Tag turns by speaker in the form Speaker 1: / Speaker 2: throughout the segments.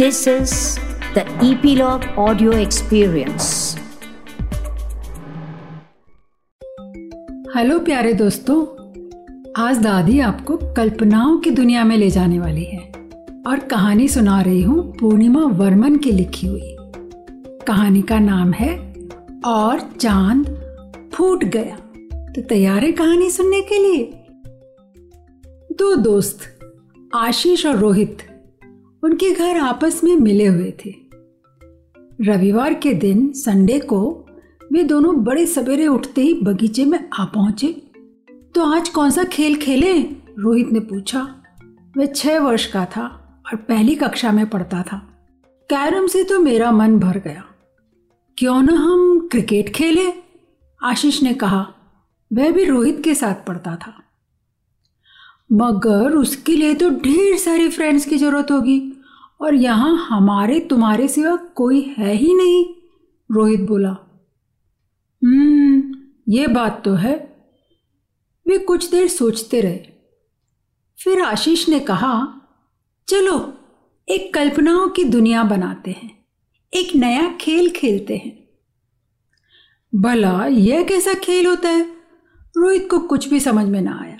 Speaker 1: This is the Epilogue Audio Experience.
Speaker 2: Hello प्यारे दोस्तों। आज दादी आपको कल्पनाओं की दुनिया में ले जाने वाली है और कहानी सुना रही हूँ पूर्णिमा वर्मन की लिखी हुई। कहानी का नाम है और चाँद फूट गया। तो तैयार है कहानी सुनने के लिए? दो दोस्त, आशीष और रोहित। उनके घर आपस में मिले हुए थे। रविवार के दिन, संडे को, वे दोनों बड़े सवेरे उठते ही बगीचे में आ पहुँचे। तो आज कौन सा खेल खेले? रोहित ने पूछा। वह छह वर्ष का था और पहली कक्षा में पढ़ता था। कैरम से तो मेरा मन भर गया। क्यों ना हम क्रिकेट खेले? आशीष ने कहा। वह भी रोहित के साथ पढ़ता था। मगर उसके लिए तो ढेर सारी फ्रेंड्स की ज़रूरत होगी। और यहाँ हमारे तुम्हारे सिवा कोई है ही नहीं, रोहित बोला। हम्म ये बात तो है। वे कुछ देर सोचते रहे। फिर आशीष ने कहा, चलो, एक कल्पनाओं की दुनिया बनाते हैं, एक नया खेल खेलते हैं। भला यह कैसा खेल होता है? रोहित को कुछ भी समझ में ना आया।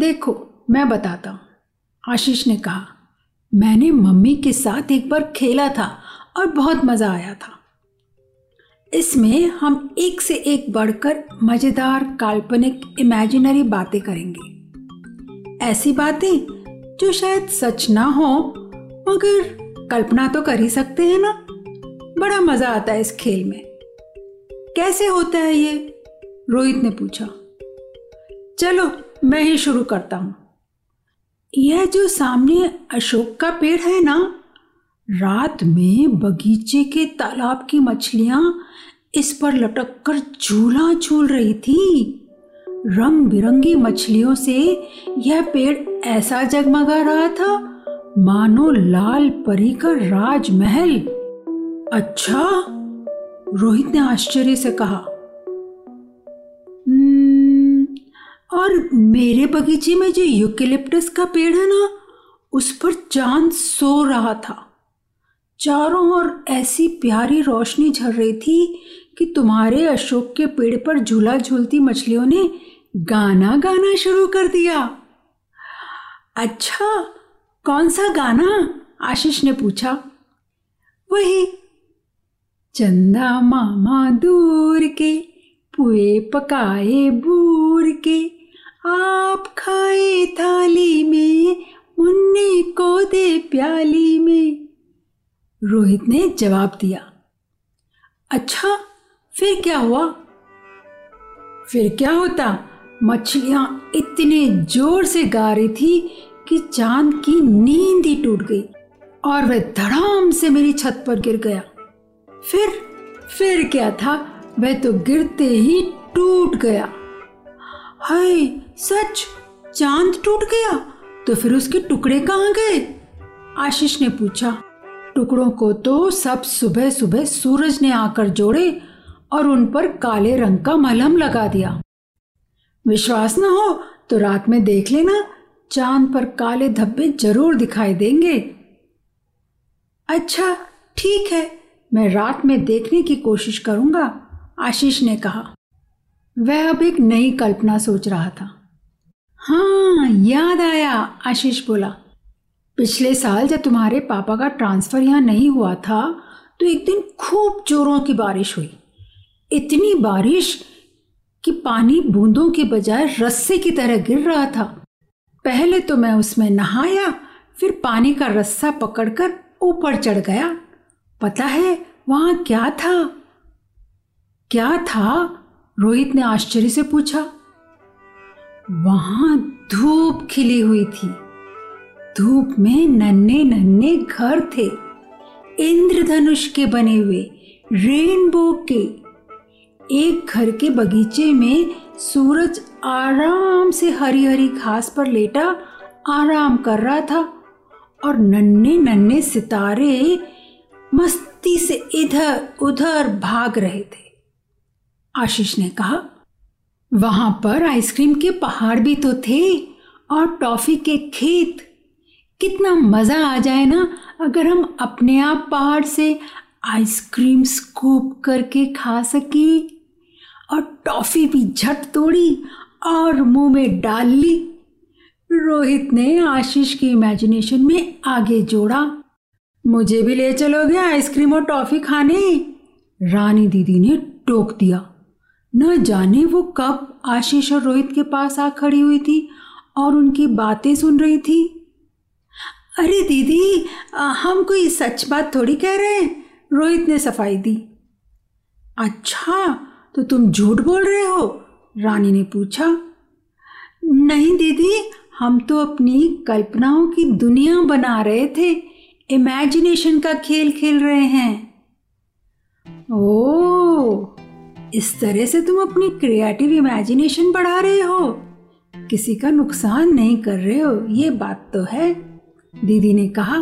Speaker 2: देखो, मैं बताता हूँ। आशीष ने कहा, मैंने मम्मी के साथ एक बार खेला था और बहुत मज़ा आया था। इसमें हम एक से एक बढ़कर मज़ेदार, काल्पनिक इमेजिनरी बातें करेंगे। ऐसी बातें जो शायद सच ना हो, मगर कल्पना तो कर ही सकते हैं ना। बड़ा मज़ा आता है इस खेल में। कैसे होता है ये? रोहित ने पूछा। चलो मैं ही शुरू करता हूँ। यह जो सामने अशोक का पेड़ है ना, रात में बगीचे के तालाब की मछलियाँ इस पर लटक कर झूला झूल रही थी। रंग बिरंगी मछलियों से यह पेड़ ऐसा जगमगा रहा था, मानो लाल परी का राजमहल। अच्छा रोहित ने आश्चर्य से कहा और मेरे बगीचे में जो यूकेलिप्टस का पेड़ है ना, उस पर चाँद सो रहा था। चारों ओर ऐसी प्यारी रोशनी झर रही थी कि तुम्हारे अशोक के पेड़ पर झूला झूलती मछलियों ने गाना गाना शुरू कर दिया। अच्छा कौन सा गाना? आशीष ने पूछा। वही, चंदा मामा दूर के, पुए पकाए बूर के आप खाए थाली में, मुन्ने को दे प्याली में। रोहित ने जवाब दिया अच्छा फिर क्या हुआ? फिर क्या होता? मछलियाँ इतने ज़ोर से गा रही थी कि चाँद की नींद ही टूट गई और वह धड़ाम से मेरी छत पर गिर गया। फिर फिर क्या था? वह तो गिरते ही टूट गया। हाय सच? चाँद टूट गया तो फिर उसके टुकड़े कहाँ गए? आशीष ने पूछा। टुकड़ों को तो सब सुबह सुबह सूरज ने आकर जोड़े और उन पर काले रंग का मलहम लगा दिया। विश्वास न हो तो रात में देख लेना, चाँद पर काले धब्बे ज़रूर दिखाई देंगे। अच्छा ठीक है, मैं रात में देखने की कोशिश करूँगा, आशीष ने कहा। वह अब एक नई कल्पना सोच रहा था। हाँ याद आया, आशीष बोला। पिछले साल जब तुम्हारे पापा का ट्रांसफ़र यहाँ नहीं हुआ था तो एक दिन खूब जोरों की बारिश हुई। इतनी बारिश कि पानी बूंदों के बजाय रस्से की तरह गिर रहा था। पहले तो मैं उसमें नहाया, फिर पानी का रस्सा पकड़कर ऊपर चढ़ गया। पता है वहाँ क्या था? क्या था? रोहित ने आश्चर्य से पूछा। वहाँ धूप खिली हुई थी। धूप में नन्हे नन्हे घर थे। इंद्रधनुष के बने हुए, रेनबो के। एक घर के बगीचे में सूरज आराम से हरी हरी घास पर लेटा, आराम कर रहा था और नन्हे नन्हे सितारे मस्ती से इधर उधर भाग रहे थे। आशीष ने कहा वहाँ पर आइसक्रीम के पहाड़ भी तो थे और टॉफी के खेत। कितना मज़ा आ जाए ना अगर हम अपने आप पहाड़ से आइसक्रीम स्कूप करके खा सके और टॉफ़ी भी झट तोड़ी और मुँह में डाल ली। रोहित ने आशीष की इमेजिनेशन में आगे जोड़ा। मुझे भी ले चलोगे आइसक्रीम और टॉफ़ी खाने? रानी दीदी ने टोक दिया। न जाने वो कब आशीष और रोहित के पास आ खड़ी हुई थी और उनकी बातें सुन रही थी। अरे दीदी, हम कोई सच बात थोड़ी कह रहे हैं? रोहित ने सफ़ाई दी। अच्छा तो तुम झूठ बोल रहे हो? रानी ने पूछा। नहीं दीदी, हम तो अपनी कल्पनाओं की दुनिया बना रहे थे। इमेजिनेशन का खेल खेल रहे हैं। ओ इस तरह से तुम अपनी क्रिएटिव इमेजिनेशन बढ़ा रहे हो। किसी का नुकसान नहीं कर रहे हो, ये बात तो है, दीदी ने कहा।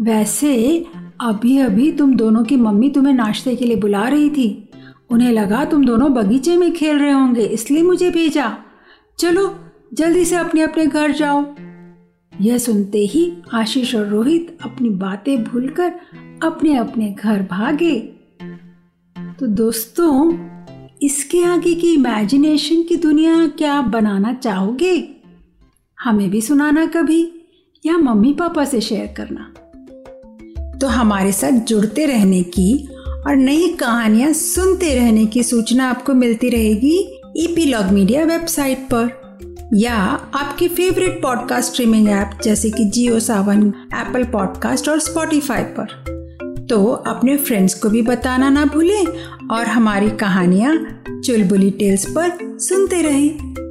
Speaker 2: वैसे अभी अभी तुम दोनों की मम्मी तुम्हें नाश्ते के लिए बुला रही थी। उन्हें लगा तुम दोनों बगीचे में खेल रहे होंगे, इसलिए मुझे भेजा। चलो, जल्दी से अपने अपने घर जाओ। यह सुनते ही आशीष और रोहित अपनी बातें भूलकर अपने अपने घर भागे। तो दोस्तों, इसके आगे की इमेजिनेशन की दुनिया क्या आप बनाना चाहोगे? हमें भी सुनाना कभी, या मम्मी पापा से शेयर करना? तो हमारे साथ जुड़ते रहने की और नई कहानियाँ सुनते रहने की सूचना आपको मिलती रहेगी ईपीलॉग मीडिया वेबसाइट पर, या आपके फेवरेट पॉडकास्ट स्ट्रीमिंग ऐप जैसे कि जियो सावन एप्पल पॉडकास्ट और स्पॉटिफाई पर। तो अपने फ्रेंड्स को भी बताना ना भूलें और हमारी कहानियाँ चुलबुली टेल्स पर सुनते रहें।